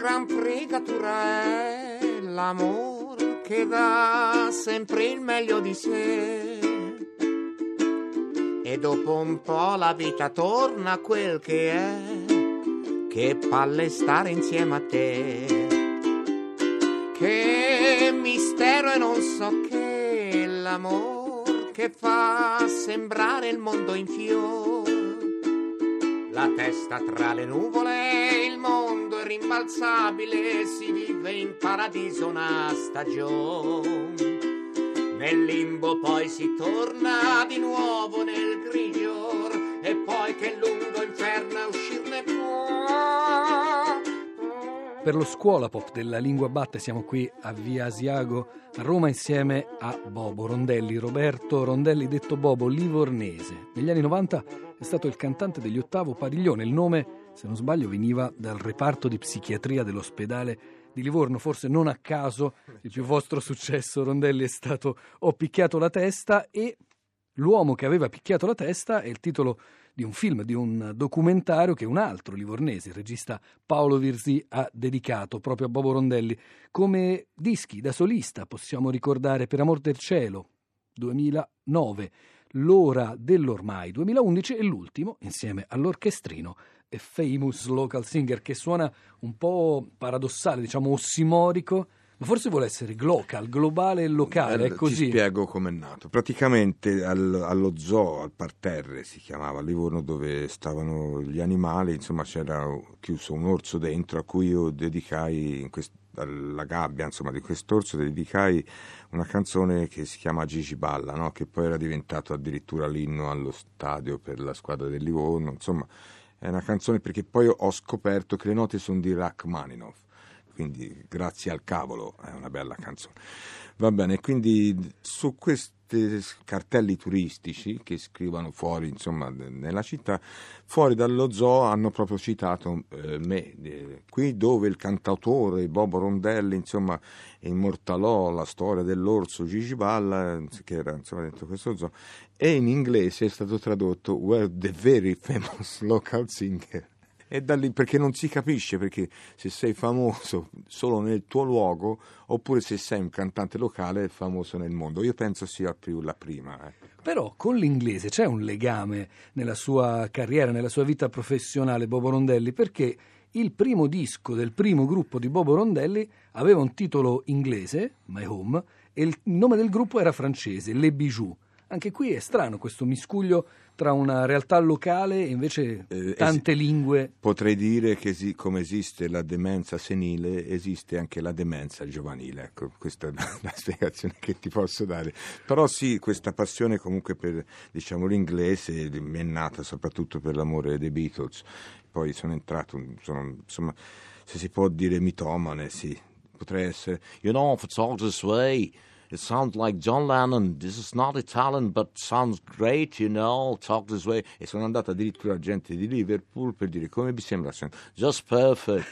gran fregatura è l'amore che dà sempre il meglio di sé. E dopo un po' la vita torna a quel che è, che palle stare insieme a te. Che mistero e non so che l'amore che fa sembrare il mondo in fior. La testa tra le nuvole, il mondo rimbalzabile, si vive in paradiso una stagione. Nel limbo poi si torna di nuovo nel grigio e poi che lungo inferno uscirne può. Per lo scuola pop della lingua batte siamo qui a Via Asiago a Roma insieme a Bobo Rondelli, Roberto Rondelli detto Bobo Livornese. Negli anni 90 è stato il cantante degli Ottavo Padiglione, il nome, se non sbaglio, veniva dal reparto di psichiatria dell'ospedale di Livorno, forse non a caso il più vostro successo, Rondelli, è stato Ho picchiato la testa e L'uomo che aveva picchiato la testa è il titolo di un film, di un documentario che un altro livornese, il regista Paolo Virzì, ha dedicato proprio a Bobo Rondelli. Come dischi da solista possiamo ricordare Per amor del cielo, 2009, L'ora dell'ormai, 2011 e l'ultimo, insieme all'orchestrino, Famous Local Singer, che suona un po' paradossale, diciamo ossimorico, ma forse vuole essere global, globale e locale, è così. Ti spiego com'è nato. Praticamente al, allo zoo, al parterre si chiamava Livorno, dove stavano gli animali, insomma c'era chiuso un orso dentro a cui io dedicai in quest- alla gabbia insomma, di quest'orso dedicai una canzone che si chiama Gigi Balla, no? che poi era diventato addirittura l'inno allo stadio per la squadra del Livorno, insomma è una canzone perché poi ho scoperto che le note sono di Rachmaninoff, quindi grazie al cavolo è una bella canzone. Va bene, quindi su questi cartelli turistici che scrivono fuori, insomma, nella città, fuori dallo zoo hanno proprio citato eh, me, eh, qui dove il cantautore Bobo Rondelli, insomma, immortalò la storia dell'orso Gigi Balla, che era insomma dentro questo zoo, e in inglese è stato tradotto Where the very famous local singer e da lì perché non si capisce perché se sei famoso solo nel tuo luogo oppure se sei un cantante locale famoso nel mondo. Io penso sia più la prima. Eh. Però con l'inglese c'è un legame nella sua carriera, nella sua vita professionale, Bobo Rondelli, perché il primo disco del primo gruppo di Bobo Rondelli aveva un titolo inglese, My Home, e il nome del gruppo era francese, Le Bijoux. Anche qui è strano questo miscuglio tra una realtà locale e invece eh, tante es- lingue. Potrei dire che esi- come esiste la demenza senile, esiste anche la demenza giovanile. Ecco, questa è la, la spiegazione che ti posso dare. Però sì, questa passione comunque per diciamo, l'inglese mi è nata soprattutto per l'amore dei Beatles. Poi sono entrato, sono, insomma, se si può dire mitomane, sì. Potrei essere, you know, if it's all this way it sounds like John Lennon. This is not Italian, but sounds great, you know, talk this way. E sono andato addirittura a gente di Liverpool per dire come vi sembra Just perfect.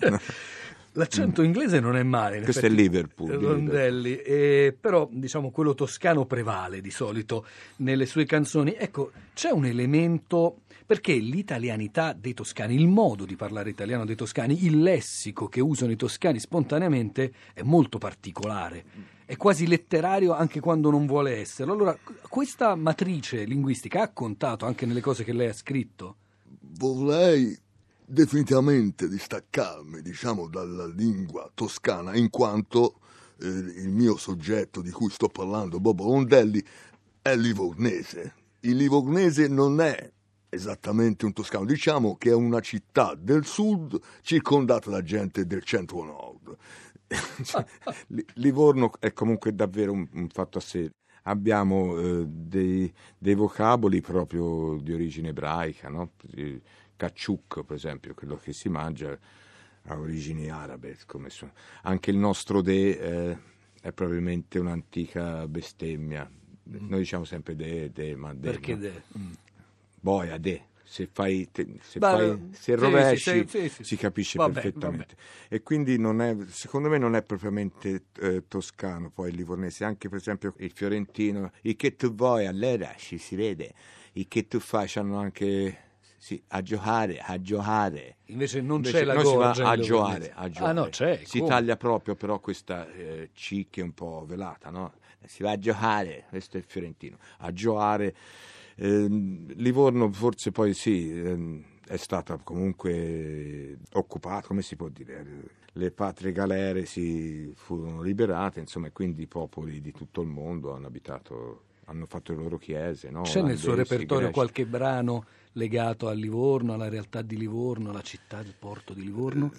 L'accento inglese non è male. Questo è Liverpool. Rondelli, eh, però diciamo quello toscano prevale di solito nelle sue canzoni. Ecco, c'è un elemento perché l'italianità dei toscani, il modo di parlare italiano dei toscani, il lessico che usano i toscani spontaneamente è molto particolare è quasi letterario anche quando non vuole esserlo. Allora, questa matrice linguistica ha contato anche nelle cose che lei ha scritto? Vorrei definitivamente distaccarmi, diciamo, dalla lingua toscana, in quanto eh, il mio soggetto di cui sto parlando, Bobo Rondelli, è livornese. Il livornese non è esattamente un toscano, diciamo che è una città del sud circondata da gente del centro-nord. cioè, Livorno è comunque davvero un, un fatto a sé. Abbiamo eh, dei, dei, vocaboli proprio di origine ebraica, no? Cacciuc, per esempio, quello che si mangia ha origini arabe. Anche il nostro de eh, è probabilmente un'antica bestemmia. Mm. Noi diciamo sempre de, de, ma de. Perché no? de? Mm. Boia, de se, fai, se, Beh, fai, se rovesci sì, sì, sì, si capisce vabbè, perfettamente. Vabbè. E quindi è, secondo me non è propriamente eh, toscano poi il livornese, anche per esempio il fiorentino, i che tu vuoi allora ci si vede, i che tu fai hanno anche Sì, a giocare, a giocare. Invece non Invece c'è la gorgia. a giocare, a giocare. Ah no, c'è. Si come? taglia proprio però questa eh, C che è un po' velata, no? Si va a giocare, questo è il fiorentino, a giocare. Ehm, Livorno forse poi sì, ehm, è stata comunque occupata, come si può dire? Le patrie galere si furono liberate, insomma, e quindi i popoli di tutto il mondo hanno abitato, hanno fatto le loro chiese. No? C'è nel suo repertorio greci. qualche brano legato a Livorno, alla realtà di Livorno, alla città del porto di Livorno?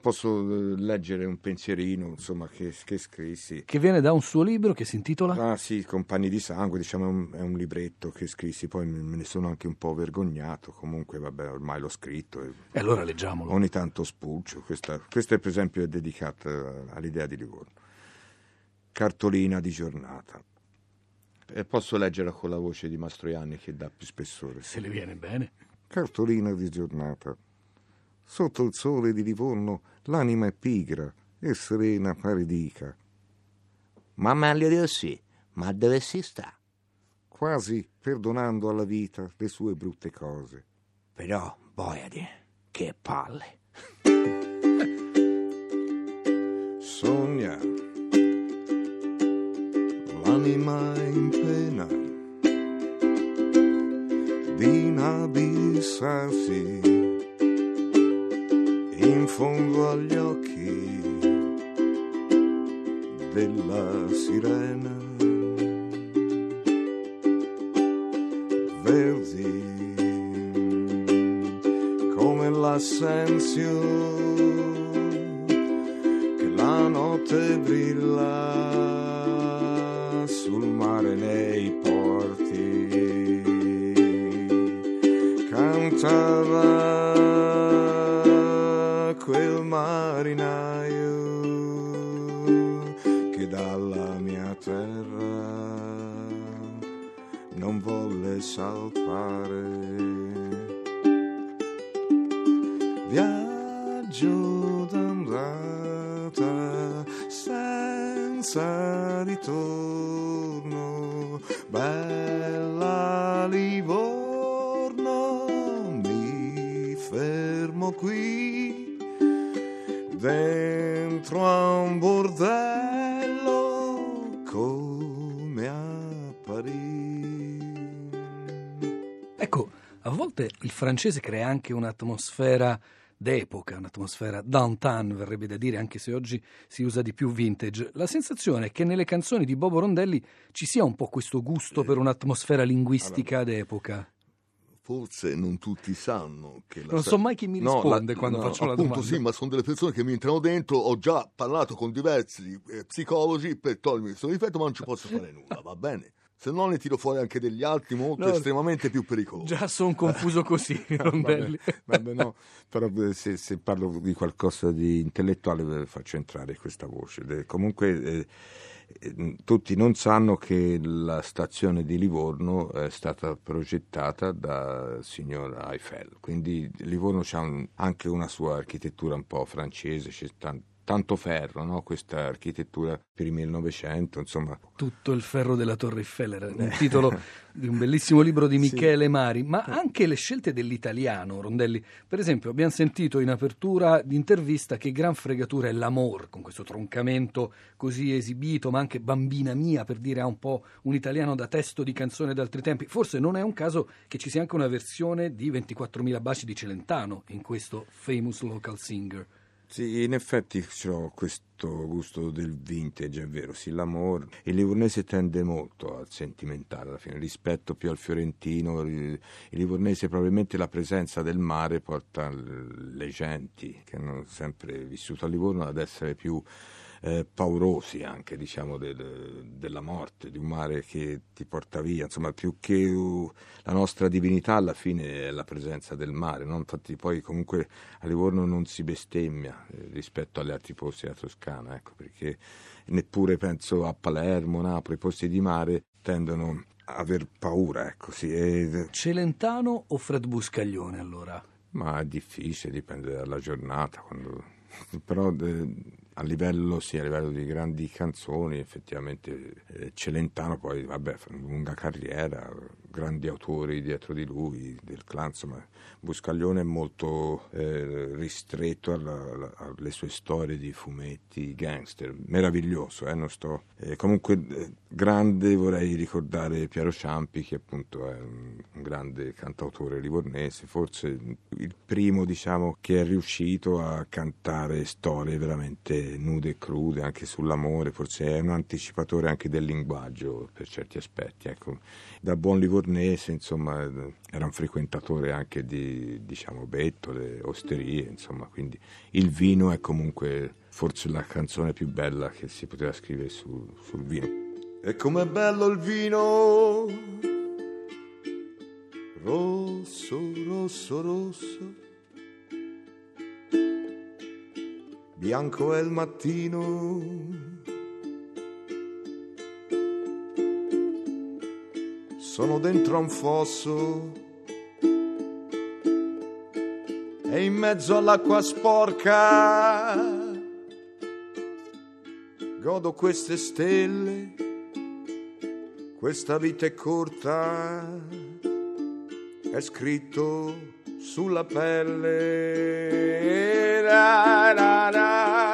Posso eh, leggere un pensierino, insomma, che, che scrissi. Che viene da un suo libro che si intitola Ah sì, Compagni di sangue, diciamo, è un, è un libretto che scrissi, poi me me ne sono anche un po' vergognato, comunque vabbè, ormai l'ho scritto e E allora leggiamolo. ogni tanto spulcio. Questa, questa per esempio è dedicata all'idea di Livorno. Cartolina di giornata. E posso leggerla con la voce di Mastroianni che dà più spessore. Se le viene bene. Cartolina di giornata. Sotto il sole di Livorno l'anima è pigra e serena pare dica. Ma meglio di così, ma dove si sta? quasi perdonando alla vita le sue brutte cose. Però, boiadi, che palle. Sogna l'anima in pena di inabissarsi in fondo agli occhi della sirena. Verdi come l'assenzio che la notte brilla Viaggio d'andata senza ritorno, bella Livorno, mi fermo qui dentro a un bordello come a Parigi. Ecco, a volte il francese crea anche un'atmosfera d'epoca, un'atmosfera downtown, verrebbe da dire, anche se oggi si usa di più vintage. La sensazione è che nelle canzoni di Bobo Rondelli ci sia un po' questo gusto per un'atmosfera linguistica d'epoca. Forse non tutti sanno che la Non so mai chi mi No, risponde la- quando no, faccio la appunto domanda. sì, ma sono delle persone che mi entrano dentro. Ho già parlato con diversi eh, psicologi per togliermi questo difetto, ma non ci posso fare nulla, va bene? Se no ne tiro fuori anche degli altri molto No, estremamente più pericolosi. Già sono confuso così, Rondelli. Vabbè, vabbè, no, però se, se parlo di qualcosa di intellettuale faccio entrare questa voce. Comunque eh, eh, tutti non sanno che la stazione di Livorno è stata progettata dal signor Eiffel, quindi Livorno ha anche una sua architettura un po' francese, c'è tan- tanto ferro, no? questa architettura per il 1900, insomma. Tutto il ferro della Torre Eiffel era il titolo di un bellissimo libro di Michele Mari, ma anche le scelte dell'italiano, Rondelli. Per esempio, abbiamo sentito in apertura di intervista che gran fregatura è l'amor, con questo troncamento così esibito, ma anche bambina mia, per dire ha un po' un italiano da testo di canzone d'altri tempi. Forse non è un caso che ci sia anche una versione di 24.000 baci di Celentano in questo famous local singer. Sì, in effetti ho questo gusto del vintage, è vero, sì, l'amore. Il livornese tende molto al sentimentale alla fine, rispetto più al fiorentino. Il livornese probabilmente la presenza del mare porta le genti che hanno sempre vissuto a Livorno ad essere più eh, paurosi anche, diciamo, del- della morte, di un mare che ti porta via. Insomma, più che uh, la nostra divinità alla fine è la presenza del mare, no? Infatti poi comunque a Livorno non si bestemmia eh, rispetto agli altri posti della Toscana, ecco, perché neppure penso a Palermo, Napoli, i posti di mare tendono a aver paura, ecco, sì, e- Celentano o Fred Buscaglione allora? ma è difficile, dipende dalla giornata, quando- però eh, a livello, sì, a livello di grandi canzoni, effettivamente eh, Celentano poi, vabbè, fa una lunga carriera, grandi autori dietro di lui, del clan, insomma, Buscaglione è molto eh, ristretto alla, alla, alle sue storie di fumetti gangster, meraviglioso, eh, sto, eh, comunque eh, grande vorrei ricordare Piero Ciampi che appunto è un, un, grande cantautore livornese, forse il primo diciamo che è riuscito a cantare storie veramente nude e crude anche sull'amore, forse è un anticipatore anche del linguaggio per certi aspetti, ecco. da buon livornese insomma era un frequentatore anche di diciamo bettole, osterie, insomma, quindi il vino è comunque forse la canzone più bella che si poteva scrivere su, sul vino. E com'è bello il vino, rosso, rosso, rosso, bianco è il mattino. Sono dentro a un fosso e in mezzo all'acqua sporca godo queste stelle, questa vita è corta, è scritto sulla pelle. Ra, ra, ra,